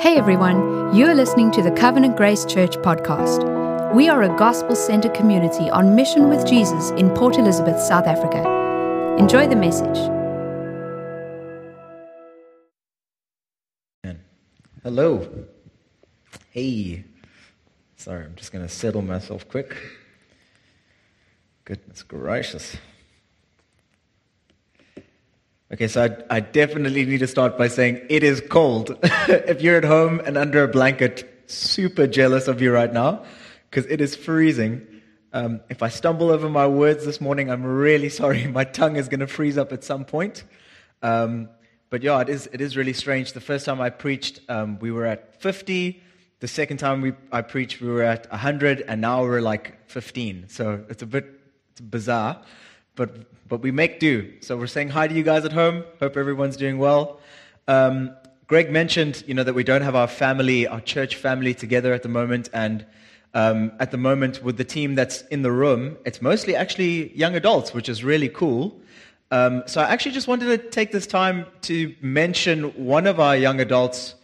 Hey everyone, you're listening to the Covenant Grace Church podcast. We are a gospel centered community on mission with Jesus in Port Elizabeth, South Africa. Enjoy the message. Hello. Hey. Sorry, I'm just going to settle myself quick. Goodness gracious. Okay, so I, I, definitely need to start by saying it is cold. if you're at home and under a blanket, super jealous of you right now because it is freezing. Um, if I stumble over my words this morning, I'm really sorry. My tongue is going to freeze up at some point. Um, but yeah, it is, it is really strange. The first time I preached, um, we were at 50. The second time we, I preached, we were at 100, and now we're like 15. So it's a bit it's bizarre but, but we make do. So we're saying hi to you guys at home. Hope everyone's doing well. Um, Greg mentioned, you know, that we don't have our family, our church family together at the moment. And um, at the moment, with the team that's in the room, it's mostly actually young adults, which is really cool. Um, so I actually just wanted to take this time to mention one of our young adults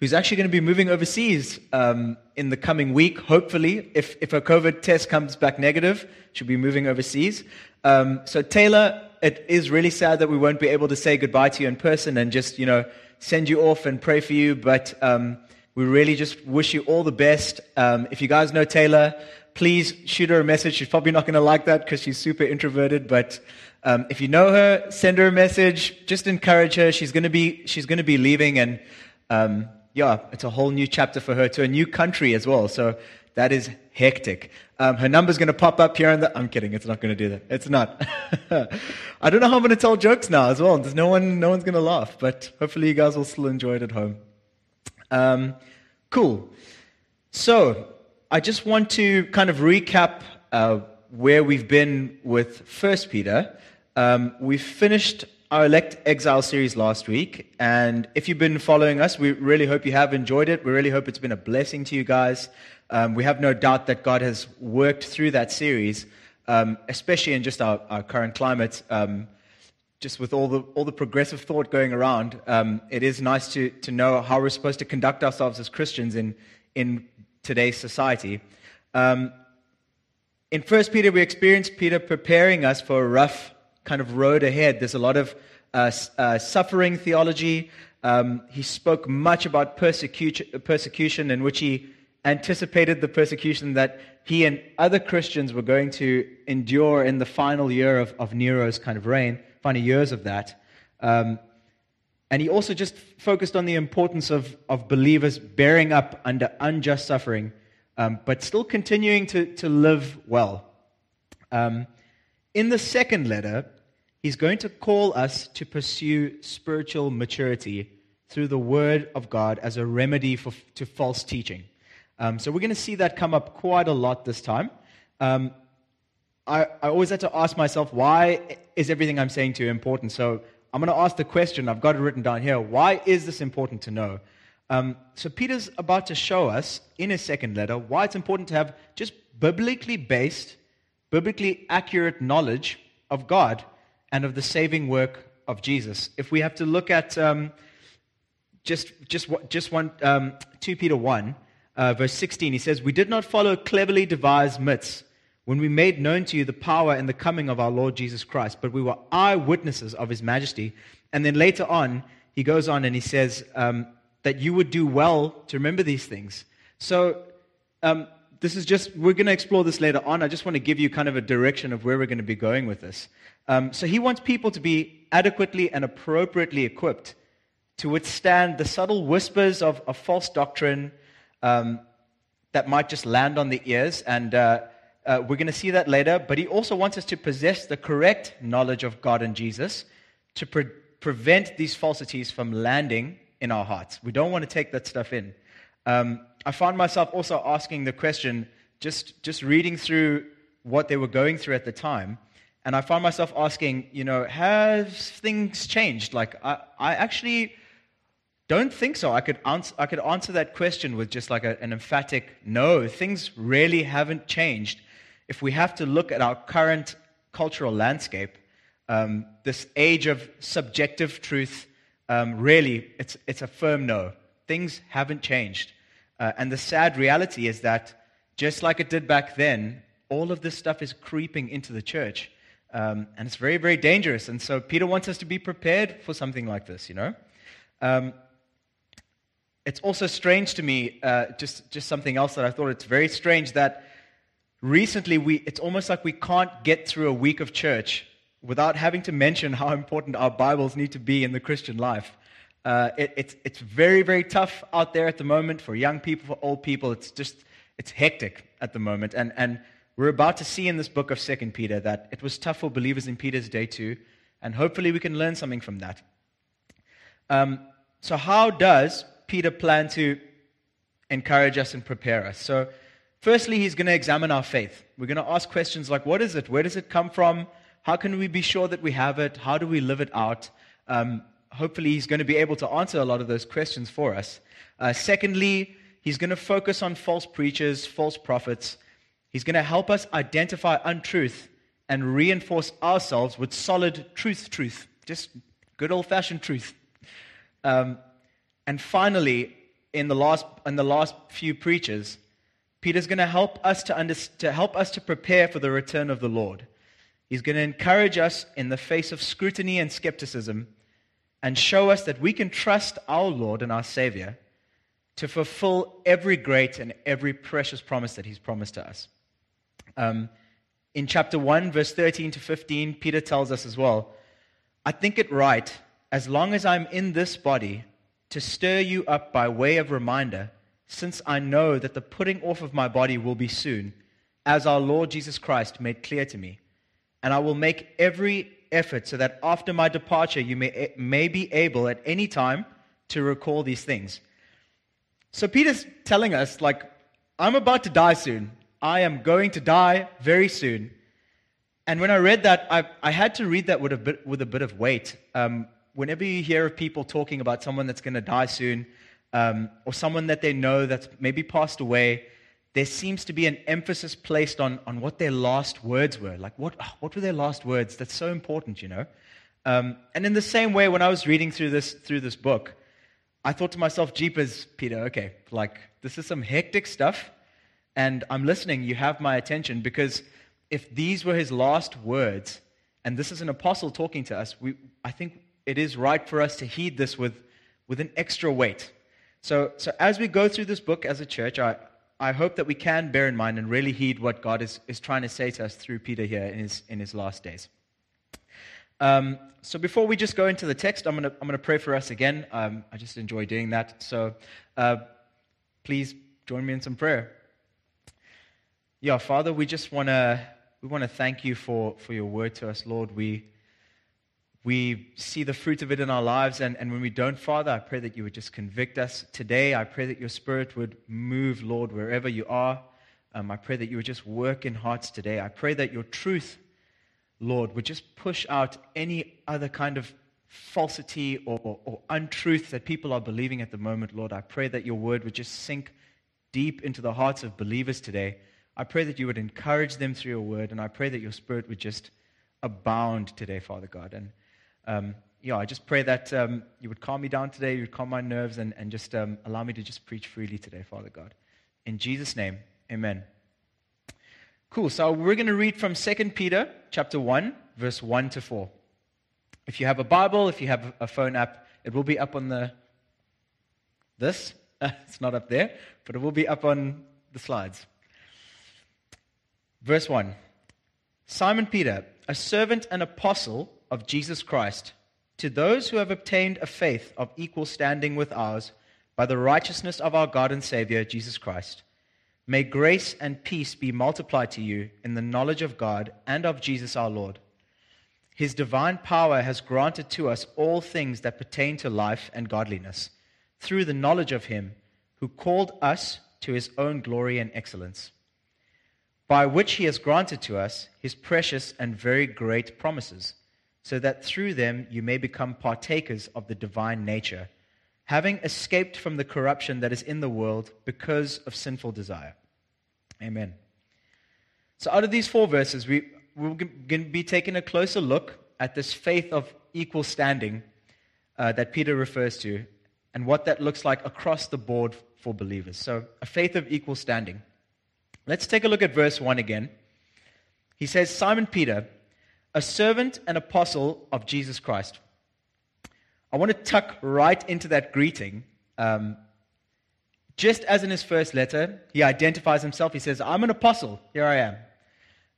who's actually going to be moving overseas um, in the coming week, hopefully. If, if a COVID test comes back negative, she'll be moving overseas. Um, so, Taylor, it is really sad that we won't be able to say goodbye to you in person and just, you know, send you off and pray for you. But um, we really just wish you all the best. Um, if you guys know Taylor, please shoot her a message. She's probably not going to like that because she's super introverted. But um, if you know her, send her a message. Just encourage her. She's going to be she's going to be leaving, and um, yeah, it's a whole new chapter for her to a new country as well. So that is hectic. Um, her number's going to pop up here and there. I'm kidding. It's not going to do that. It's not. I don't know how I'm going to tell jokes now as well. There's no one, no one's going to laugh, but hopefully you guys will still enjoy it at home. Um, cool. So I just want to kind of recap uh, where we've been with First Peter. Um, we finished our Elect Exile series last week, and if you've been following us, we really hope you have enjoyed it. We really hope it's been a blessing to you guys. Um, we have no doubt that God has worked through that series, um, especially in just our, our current climate. Um, just with all the, all the progressive thought going around, um, it is nice to, to know how we're supposed to conduct ourselves as Christians in, in today's society. Um, in First Peter, we experience Peter preparing us for a rough kind of road ahead. There's a lot of uh, uh, suffering theology. Um, he spoke much about persecution, persecution in which he anticipated the persecution that he and other Christians were going to endure in the final year of, of Nero's kind of reign, final years of that. Um, and he also just focused on the importance of, of believers bearing up under unjust suffering, um, but still continuing to, to live well. Um, in the second letter, he's going to call us to pursue spiritual maturity through the Word of God as a remedy for, to false teaching. Um, so we're going to see that come up quite a lot this time. Um, I, I, always had to ask myself, why is everything I'm saying to you important? So I'm going to ask the question, I've got it written down here. Why is this important to know? Um, so Peter's about to show us in his second letter why it's important to have just biblically based, biblically accurate knowledge of God and of the saving work of Jesus. If we have to look at um, just, just, just one, um, 2 Peter 1, uh, verse 16, he says, We did not follow cleverly devised myths when we made known to you the power and the coming of our Lord Jesus Christ, but we were eyewitnesses of his majesty. And then later on, he goes on and he says um, that you would do well to remember these things. So, um, this is just, we're going to explore this later on. I just want to give you kind of a direction of where we're going to be going with this. Um, so, he wants people to be adequately and appropriately equipped to withstand the subtle whispers of, of false doctrine um, that might just land on the ears. And uh, uh, we're going to see that later. But he also wants us to possess the correct knowledge of God and Jesus to pre- prevent these falsities from landing in our hearts. We don't want to take that stuff in. Um, I found myself also asking the question, just, just reading through what they were going through at the time. And I found myself asking, you know, have things changed? Like, I, I actually don't think so. I could answer, I could answer that question with just like a, an emphatic no. Things really haven't changed. If we have to look at our current cultural landscape, um, this age of subjective truth, um, really, it's, it's a firm no. things haven't changed. Uh, and the sad reality is that just like it did back then, all of this stuff is creeping into the church. Um, and it's very, very dangerous. And so Peter wants us to be prepared for something like this, you know? Um, it's also strange to me, uh, just, just something else that I thought it's very strange that recently we, it's almost like we can't get through a week of church without having to mention how important our Bibles need to be in the Christian life. Uh, it, it's, it's very, very tough out there at the moment for young people, for old people. It's just, it's hectic at the moment. And, and we're about to see in this book of Second Peter that it was tough for believers in Peter's day too. And hopefully we can learn something from that. Um, so, how does Peter plan to encourage us and prepare us? So, firstly, he's going to examine our faith. We're going to ask questions like what is it? Where does it come from? How can we be sure that we have it? How do we live it out? Um, hopefully, he's going to be able to answer a lot of those questions for us. Uh, secondly, he's going to focus on false preachers, false prophets. He's going to help us identify untruth and reinforce ourselves with solid truth, truth, just good old fashioned truth. Um, and finally, in the last, in the last few preachers, Peter's going to help us to, under, to help us to prepare for the return of the Lord. He's going to encourage us in the face of scrutiny and skepticism and show us that we can trust our Lord and our Savior to fulfill every great and every precious promise that He's promised to us. Um, in chapter 1, verse 13 to 15, Peter tells us as well I think it right, as long as I'm in this body, to stir you up by way of reminder, since I know that the putting off of my body will be soon, as our Lord Jesus Christ made clear to me. And I will make every effort so that after my departure you may, may be able at any time to recall these things. So Peter's telling us, like, I'm about to die soon. I am going to die very soon. And when I read that, I, I had to read that with a bit, with a bit of weight. Um, whenever you hear of people talking about someone that's going to die soon, um, or someone that they know that's maybe passed away, there seems to be an emphasis placed on, on what their last words were. Like, what, what were their last words? That's so important, you know? Um, and in the same way, when I was reading through this, through this book, I thought to myself, Jeepers, Peter, okay, like, this is some hectic stuff, and I'm listening. You have my attention, because if these were his last words, and this is an apostle talking to us, we, I think it is right for us to heed this with, with an extra weight. So, so as we go through this book as a church, I, I hope that we can bear in mind and really heed what God is, is trying to say to us through Peter here in his, in his last days. Um, so before we just go into the text, I'm going to I'm gonna pray for us again. Um, I just enjoy doing that. So uh, please join me in some prayer. Yeah, Father, we just want to we want to thank you for, for your word to us, Lord. We, we see the fruit of it in our lives. And, and when we don't, Father, I pray that you would just convict us today. I pray that your spirit would move, Lord, wherever you are. Um, I pray that you would just work in hearts today. I pray that your truth, Lord, would just push out any other kind of falsity or, or, or untruth that people are believing at the moment, Lord. I pray that your word would just sink deep into the hearts of believers today. I pray that you would encourage them through your word, and I pray that your spirit would just abound today, Father God. And um, yeah, I just pray that um, you would calm me down today, you would calm my nerves, and, and just um, allow me to just preach freely today, Father God. In Jesus' name, amen. Cool. So we're going to read from 2 Peter chapter 1, verse 1 to 4. If you have a Bible, if you have a phone app, it will be up on the this. it's not up there, but it will be up on the slides. Verse 1 Simon Peter, a servant and apostle of Jesus Christ, to those who have obtained a faith of equal standing with ours by the righteousness of our God and Savior, Jesus Christ. May grace and peace be multiplied to you in the knowledge of God and of Jesus our Lord. His divine power has granted to us all things that pertain to life and godliness through the knowledge of Him who called us to His own glory and excellence, by which He has granted to us His precious and very great promises so that through them you may become partakers of the divine nature, having escaped from the corruption that is in the world because of sinful desire. Amen. So, out of these four verses, we, we're going to be taking a closer look at this faith of equal standing uh, that Peter refers to. and what that looks like across the board for believers. So, a faith of equal standing. Let's take a look at verse 1 again. He says, Simon Peter, a servant and apostle of Jesus Christ. I want to tuck right into that greeting. Um, just as in his first letter, he identifies himself. He says, I'm an apostle. Here I am.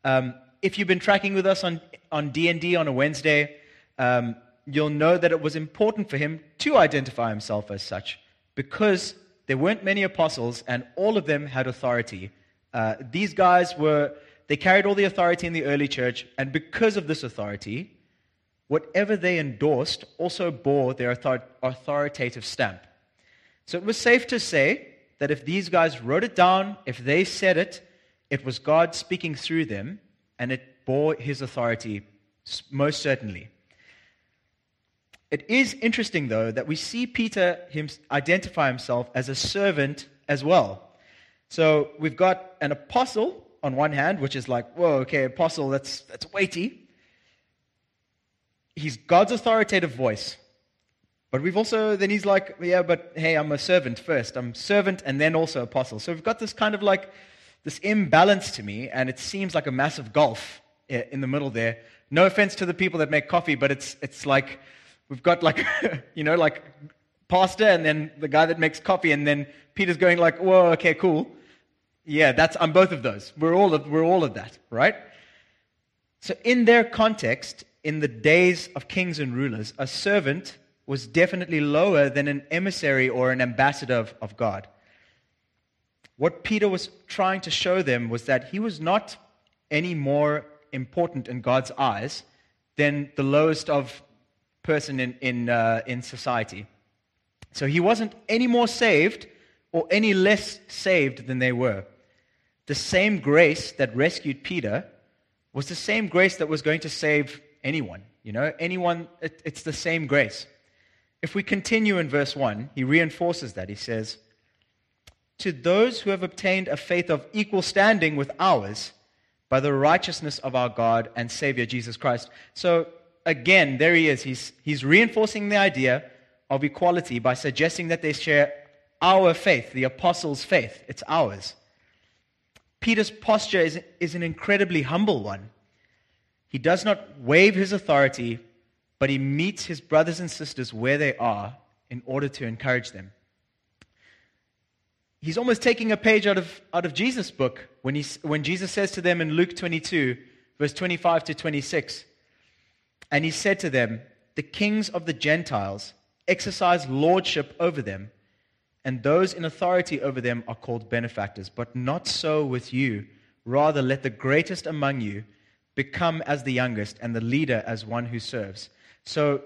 Um, if you've been tracking with us on, on D&D on a Wednesday, um, you'll know that it was important for him to identify himself as such because there weren't many apostles and all of them had authority. Uh, these guys were, they carried all the authority in the early church, and because of this authority, whatever they endorsed also bore their author- authoritative stamp. So it was safe to say that if these guys wrote it down, if they said it, it was God speaking through them, and it bore his authority most certainly. It is interesting, though, that we see Peter identify himself as a servant as well. So we've got an apostle on one hand, which is like, whoa, okay, apostle, that's, that's weighty. He's God's authoritative voice. But we've also, then he's like, yeah, but hey, I'm a servant first. I'm servant and then also apostle. So we've got this kind of like, this imbalance to me, and it seems like a massive gulf in the middle there. No offense to the people that make coffee, but it's, it's like, We've got like, you know, like pastor and then the guy that makes coffee, and then Peter's going like, whoa, okay, cool. Yeah, that's I'm both of those. We're all of, we're all of that, right? So in their context, in the days of kings and rulers, a servant was definitely lower than an emissary or an ambassador of, of God. What Peter was trying to show them was that he was not any more important in God's eyes than the lowest of person in, in, uh, in society. So he wasn't any more saved or any less saved than they were. The same grace that rescued Peter was the same grace that was going to save anyone. You know, anyone, it, it's the same grace. If we continue in verse 1, he reinforces that. He says, To those who have obtained a faith of equal standing with ours by the righteousness of our God and Savior Jesus Christ. So again, there he is. He's, he's reinforcing the idea of equality by suggesting that they share our faith, the apostles' faith. It's ours. Peter's posture is, is an incredibly humble one. He does not waive his authority, but he meets his brothers and sisters where they are in order to encourage them. He's almost taking a page out of, out of Jesus' book when, he, when Jesus says to them in Luke 22, verse 25 to 26, and he said to them, The kings of the Gentiles exercise lordship over them, and those in authority over them are called benefactors. But not so with you. Rather, let the greatest among you become as the youngest, and the leader as one who serves. So,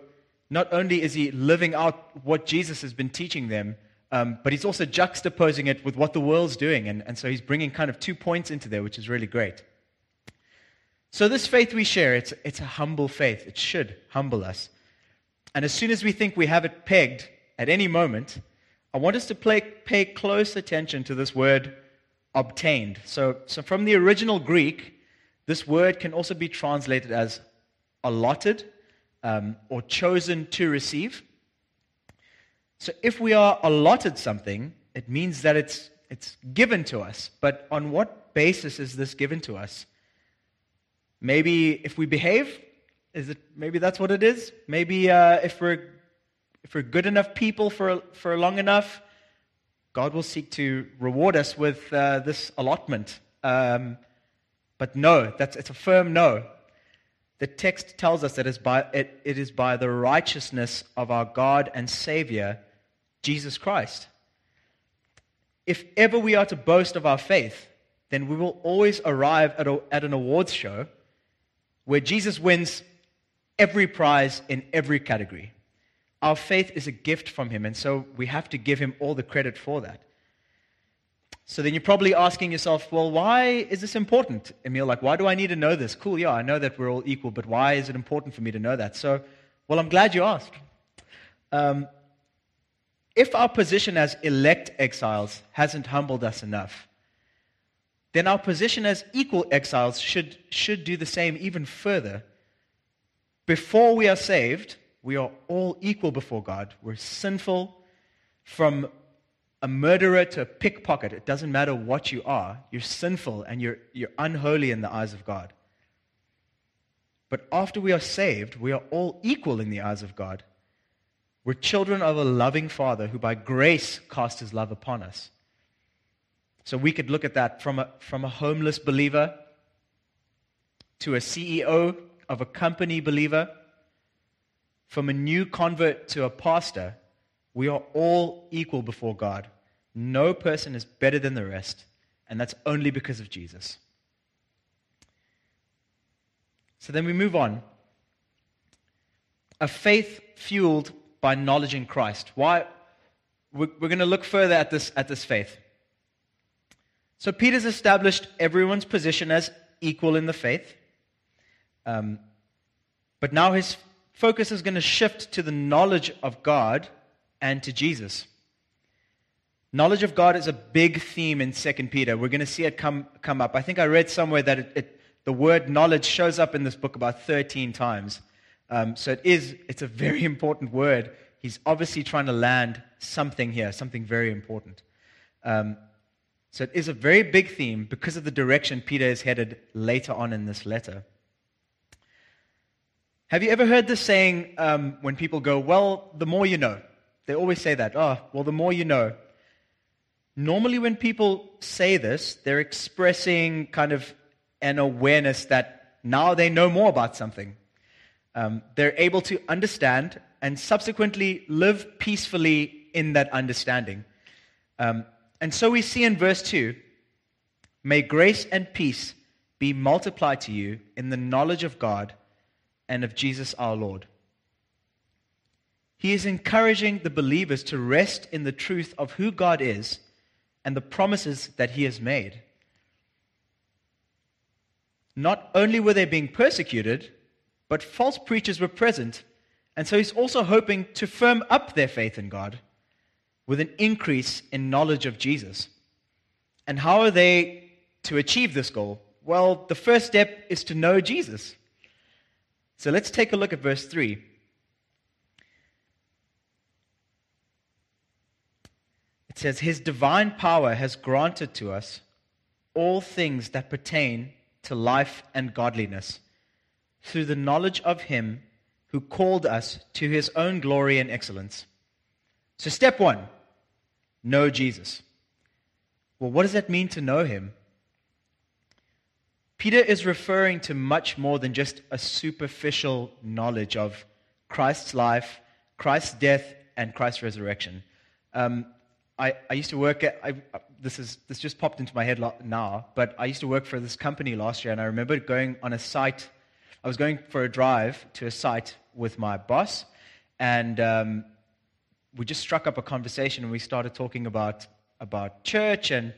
not only is he living out what Jesus has been teaching them, um, but he's also juxtaposing it with what the world's doing. And, and so he's bringing kind of two points into there, which is really great. So, this faith we share, it's, it's a humble faith. It should humble us. And as soon as we think we have it pegged at any moment, I want us to play, pay close attention to this word obtained. So, so, from the original Greek, this word can also be translated as allotted um, or chosen to receive. So, if we are allotted something, it means that it's, it's given to us. But on what basis is this given to us? Maybe if we behave, is it, maybe that's what it is. Maybe uh, if, we're, if we're good enough people for, for long enough, God will seek to reward us with uh, this allotment. Um, but no, that's, it's a firm no. The text tells us that it's by, it, it is by the righteousness of our God and Savior, Jesus Christ. If ever we are to boast of our faith, then we will always arrive at, a, at an awards show where Jesus wins every prize in every category. Our faith is a gift from him, and so we have to give him all the credit for that. So then you're probably asking yourself, well, why is this important, Emile? Like, why do I need to know this? Cool, yeah, I know that we're all equal, but why is it important for me to know that? So, well, I'm glad you asked. Um, if our position as elect exiles hasn't humbled us enough, then our position as equal exiles should, should do the same even further. Before we are saved, we are all equal before God. We're sinful. from a murderer to a pickpocket, it doesn't matter what you are, you're sinful and you're, you're unholy in the eyes of God. But after we are saved, we are all equal in the eyes of God. We're children of a loving Father who by grace cast his love upon us. So we could look at that from a, from a homeless believer to a CEO of a company believer, from a new convert to a pastor. We are all equal before God. No person is better than the rest, and that's only because of Jesus. So then we move on. A faith fueled by knowledge in Christ. Why? We're, going to look further at this, at this faith. So Peter's established everyone's position as equal in the faith. Um, but now his focus is going to shift to the knowledge of God and to Jesus. Knowledge of God is a big theme in 2 Peter. We're going to see it come, come up. I think I read somewhere that it, it, the word knowledge shows up in this book about 13 times. Um, so it is, it's a very important word. He's obviously trying to land something here, something very important. Um, so it is a very big theme because of the direction Peter is headed later on in this letter. Have you ever heard this saying um, when people go, Well, the more you know? They always say that. Oh, well, the more you know. Normally, when people say this, they're expressing kind of an awareness that now they know more about something. Um, they're able to understand and subsequently live peacefully in that understanding. Um, and so we see in verse 2 May grace and peace be multiplied to you in the knowledge of God and of Jesus our Lord. He is encouraging the believers to rest in the truth of who God is and the promises that He has made. Not only were they being persecuted, but false preachers were present, and so he's also hoping to firm up their faith in God with an increase in knowledge of Jesus. And how are they to achieve this goal? Well, the first step is to know Jesus. So let's take a look at verse 3. It says, His divine power has granted to us all things that pertain to life and godliness through the knowledge of Him who called us to His own glory and excellence. So, step one know Jesus. Well, what does that mean to know Him? Peter is referring to much more than just a superficial knowledge of Christ's life, Christ's death, and Christ's resurrection. Um, I, I, used to work at, I, this, is, this just popped into my head now, but I used to work for this company last year, and I remember going on a site. I was going for a drive to a site with my boss, and um, we just struck up a conversation, and we started talking about, about church and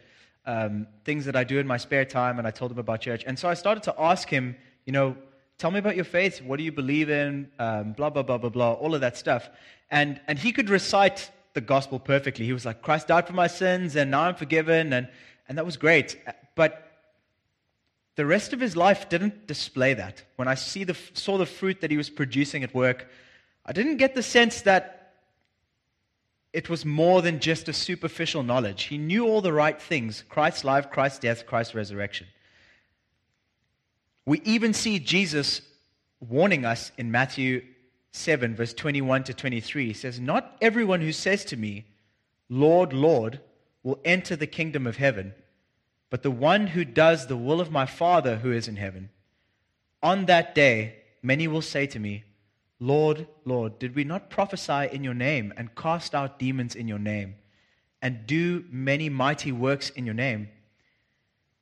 um, things that I do in my spare time, and I told him about church. And so I started to ask him, you know, tell me about your faith. What do you believe in? Um, blah, blah, blah, blah, blah, all of that stuff. And, and he could recite the gospel perfectly. He was like, Christ died for my sins, and now I'm forgiven. And, and that was great. But the rest of his life didn't display that. When I see the, saw the fruit that he was producing at work, I didn't get the sense that it was more than just a superficial knowledge. He knew all the right things Christ's life, Christ's death, Christ's resurrection. We even see Jesus warning us in Matthew 7, verse 21 to 23. He says, Not everyone who says to me, Lord, Lord, will enter the kingdom of heaven, but the one who does the will of my Father who is in heaven. On that day, many will say to me, Lord, Lord, did we not prophesy in your name and cast out demons in your name and do many mighty works in your name?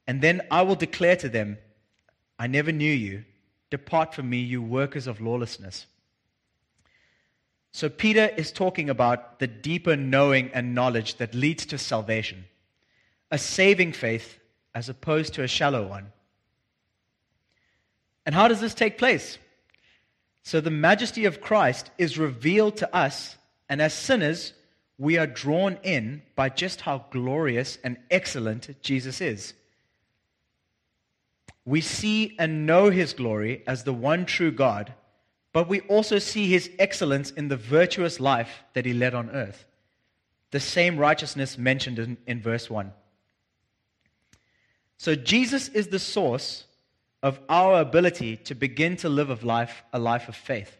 And then I will declare to them, I never knew you. Depart from me, you workers of lawlessness. So, Peter is talking about the deeper knowing and knowledge that leads to salvation, a saving faith as opposed to a shallow one. And how does this take place? So the majesty of Christ is revealed to us, and as sinners, we are drawn in by just how glorious and excellent Jesus is. We see and know his glory as the one true God, but we also see his excellence in the virtuous life that he led on earth. the same righteousness mentioned in, in verse 1. So Jesus is the source of our ability to begin to live of life, a life of faith.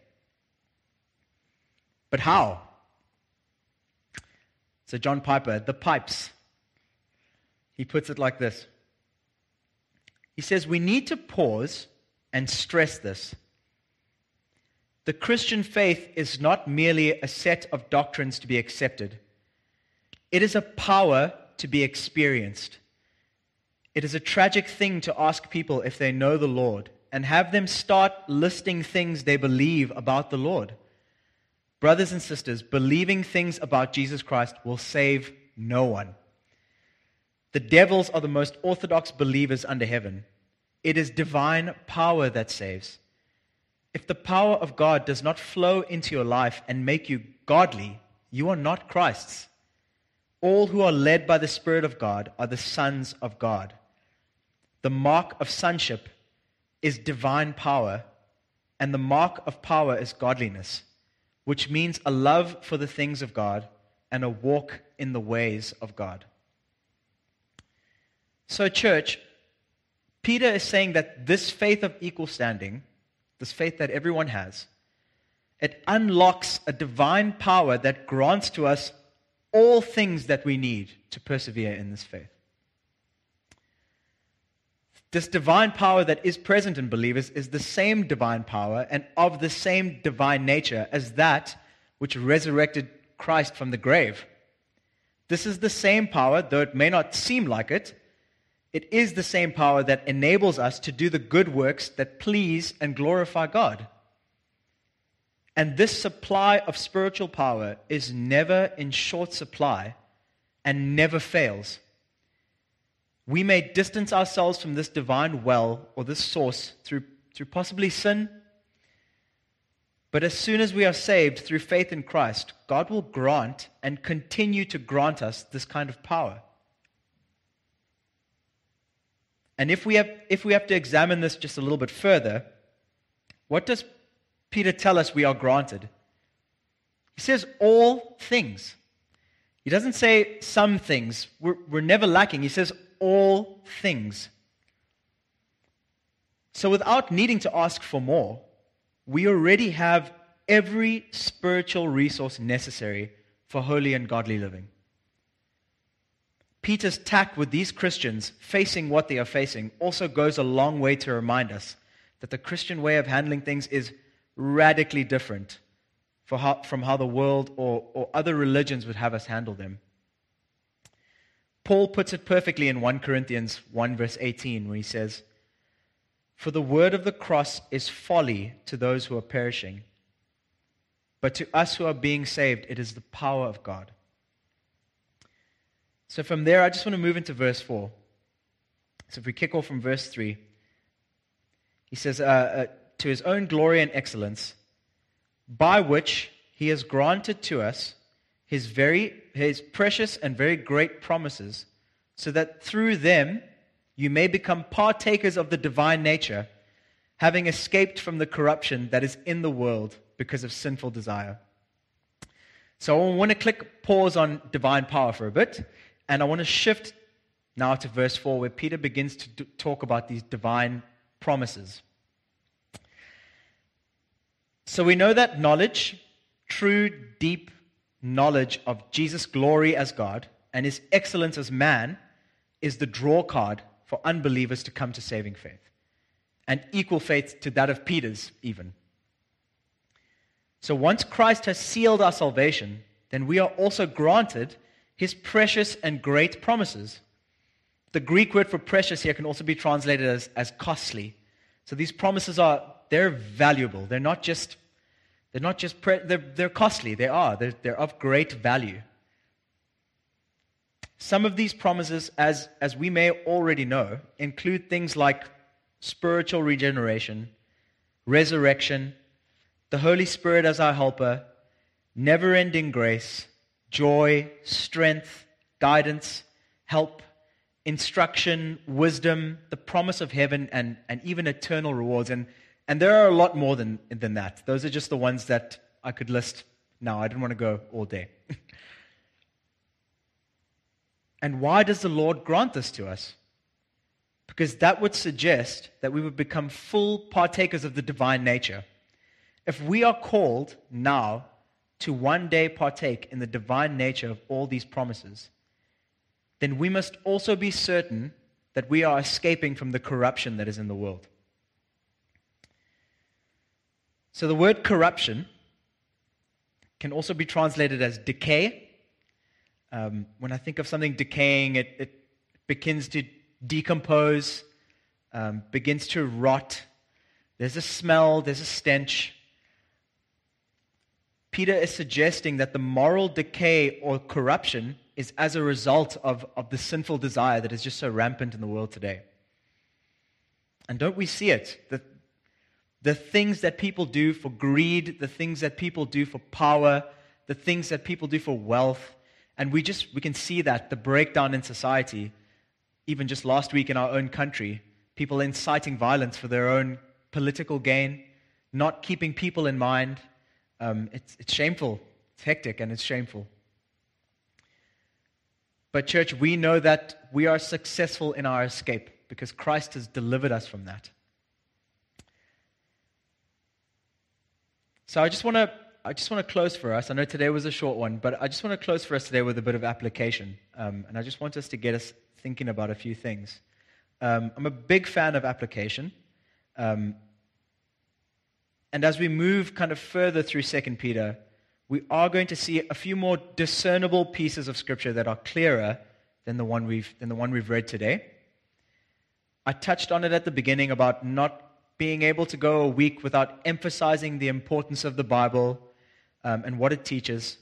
But how? So John Piper, the pipes, he puts it like this. He says, We need to pause and stress this. The Christian faith is not merely a set of doctrines to be accepted, it is a power to be experienced. It is a tragic thing to ask people if they know the Lord and have them start listing things they believe about the Lord. Brothers and sisters, believing things about Jesus Christ will save no one. The devils are the most orthodox believers under heaven. It is divine power that saves. If the power of God does not flow into your life and make you godly, you are not Christ's. All who are led by the Spirit of God are the sons of God. The mark of sonship is divine power, and the mark of power is godliness, which means a love for the things of God and a walk in the ways of God. So, church, Peter is saying that this faith of equal standing, this faith that everyone has, it unlocks a divine power that grants to us all things that we need to persevere in this faith. This divine power that is present in believers is the same divine power and of the same divine nature as that which resurrected Christ from the grave. This is the same power, though it may not seem like it, it is the same power that enables us to do the good works that please and glorify God. And this supply of spiritual power is never in short supply and never fails. We may distance ourselves from this divine well or this source through, through possibly sin. But as soon as we are saved through faith in Christ, God will grant and continue to grant us this kind of power. And if we have, if we have to examine this just a little bit further, what does Peter tell us we are granted? He says all things. He doesn't say some things. We're, we're never lacking. He says all things. So without needing to ask for more, we already have every spiritual resource necessary for holy and godly living. Peter's tact with these Christians facing what they are facing also goes a long way to remind us that the Christian way of handling things is radically different how, from how the world or, or other religions would have us handle them. Paul puts it perfectly in 1 Corinthians 1, verse 18, where he says, For the word of the cross is folly to those who are perishing, but to us who are being saved, it is the power of God. So from there, I just want to move into verse 4. So if we kick off from verse 3, he says, uh, uh, To his own glory and excellence, by which he has granted to us his, very, his precious and very great promises, so that through them you may become partakers of the divine nature, having escaped from the corruption that is in the world because of sinful desire. So I want to click pause on divine power for a bit and I want to shift now to verse 4, where Peter begins to d- talk about these divine promises. So we know that knowledge, true, deep knowledge of Jesus' glory as God and his excellence as man, is the draw card for unbelievers to come to saving faith, and equal faith to that of Peter's, even. So once Christ has sealed our salvation, then we are also granted his precious and great promises. The Greek word for precious here can also be translated as, as costly. So these promises are, they're valuable. They're not just, they're not just, pre- they're, they're costly. They are. They're, they're of great value. Some of these promises, as, as we may already know, include things like spiritual regeneration, resurrection, the Holy Spirit as our helper, never ending grace, joy, strength, guidance, help, instruction, wisdom, the promise of heaven, and, and even eternal rewards. And, and there are a lot more than, than that. Those are just the ones that I could list now. I didn't want to go all day. And why does the Lord grant this to us? Because that would suggest that we would become full partakers of the divine nature. If we are called now to one day partake in the divine nature of all these promises, then we must also be certain that we are escaping from the corruption that is in the world. So the word corruption can also be translated as decay. Um, when I think of something decaying, it, it begins to decompose, um, begins to rot. There's a smell, there's a stench. Peter is suggesting that the moral decay or corruption is as a result of, of the sinful desire that is just so rampant in the world today. And don't we see it? The, the things that people do for greed, the things that people do for power, the things that people do for wealth. And we just we can see that the breakdown in society, even just last week in our own country, people inciting violence for their own political gain, not keeping people in mind. Um, it's, it's shameful. It's hectic and it's shameful. But, church, we know that we are successful in our escape because Christ has delivered us from that. So I just want to I just want to close for us. I know today was a short one, but I just want to close for us today with a bit of application, um, and I just want us to get us thinking about a few things. Um, I'm a big fan of application, um, and as we move kind of further through Second Peter, we are going to see a few more discernible pieces of Scripture that are clearer than the one we've, than the one we've read today. I touched on it at the beginning about not being able to go a week without emphasizing the importance of the Bible um, and what it teaches.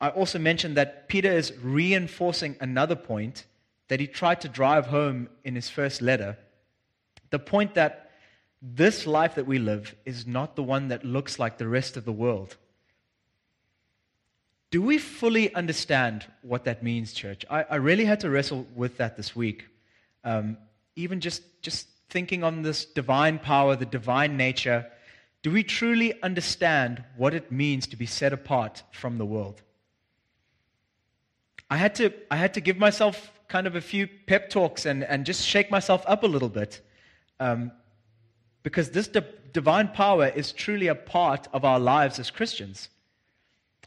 I also mentioned that Peter is reinforcing another point that he tried to drive home in his first letter the point that this life that we live is not the one that looks like the rest of the world. Do we fully understand what that means, church? I, I really had to wrestle with that this week. Um, even just, just thinking on this divine power, the divine nature, do we truly understand what it means to be set apart from the world? I had to, I had to give myself kind of a few pep talks and, and just shake myself up a little bit. Um, because this di- divine power is truly a part of our lives as Christians.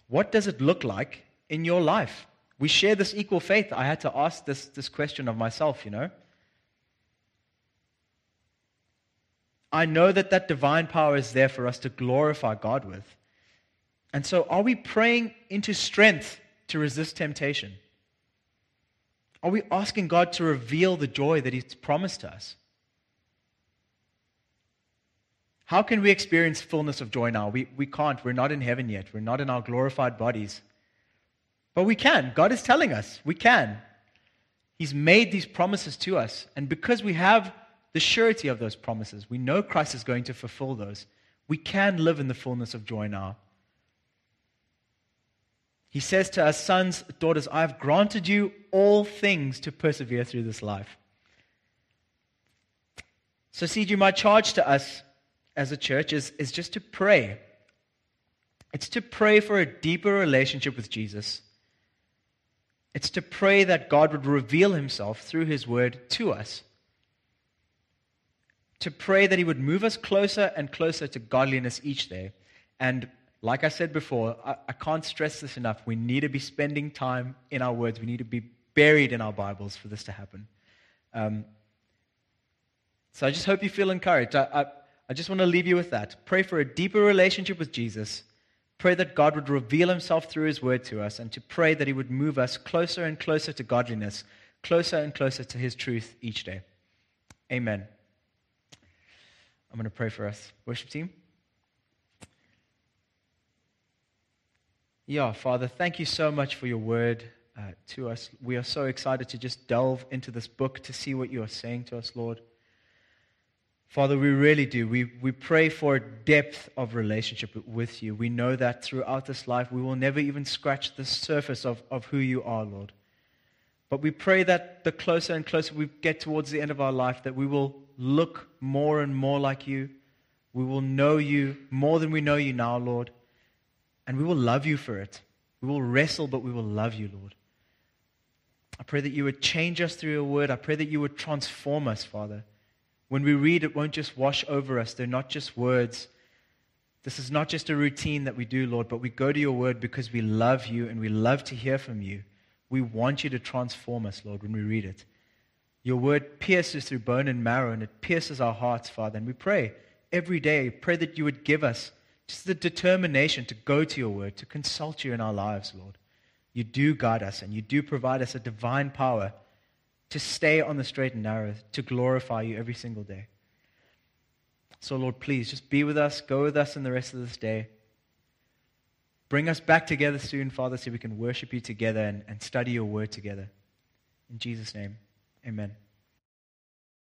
What does it look like in your life? We share this equal faith. I had to ask this, this question of myself, you know. I know that that divine power is there for us to glorify God with. And so, are we praying into strength to resist temptation? Are we asking God to reveal the joy that He's promised us? How can we experience fullness of joy now? We, we can't. We're not in heaven yet. We're not in our glorified bodies. But we can. God is telling us we can. He's made these promises to us. And because we have the surety of those promises, we know Christ is going to fulfill those. We can live in the fullness of joy now. He says to us, Sons, daughters, I have granted you all things to persevere through this life. So, CG, my charge to us as a church is, is just to pray. It's to pray for a deeper relationship with Jesus. It's to pray that God would reveal himself through his word to us. To pray that he would move us closer and closer to godliness each day. And like I said before, I, I can't stress this enough. We need to be spending time in our words, we need to be buried in our Bibles for this to happen. Um, so I just hope you feel encouraged. I, I, I just want to leave you with that. Pray for a deeper relationship with Jesus. Pray that God would reveal himself through his word to us, and to pray that he would move us closer and closer to godliness, closer and closer to his truth each day. Amen. I'm going to pray for us. Worship team. Yeah, Father, thank you so much for your word uh, to us. We are so excited to just delve into this book to see what you are saying to us, Lord. Father, we really do. We, we pray for a depth of relationship with you. We know that throughout this life, we will never even scratch the surface of, of who you are, Lord. But we pray that the closer and closer we get towards the end of our life, that we will look more and more like you. We will know you more than we know you now, Lord. And we will love you for it. We will wrestle, but we will love you, Lord. I pray that you would change us through your word. I pray that you would transform us, Father. When we read, it won't just wash over us. They're not just words. This is not just a routine that we do, Lord, but we go to your word because we love you and we love to hear from you. We want you to transform us, Lord, when we read it. Your word pierces through bone and marrow and it pierces our hearts, Father. And we pray every day, pray that you would give us just the determination to go to your word, to consult you in our lives, Lord. You do guide us and you do provide us a divine power to stay on the straight and narrow, to glorify you every single day. So, Lord, please just be with us, go with us in the rest of this day. Bring us back together soon, Father, so we can worship you together and, and study your word together. In Jesus' name, amen.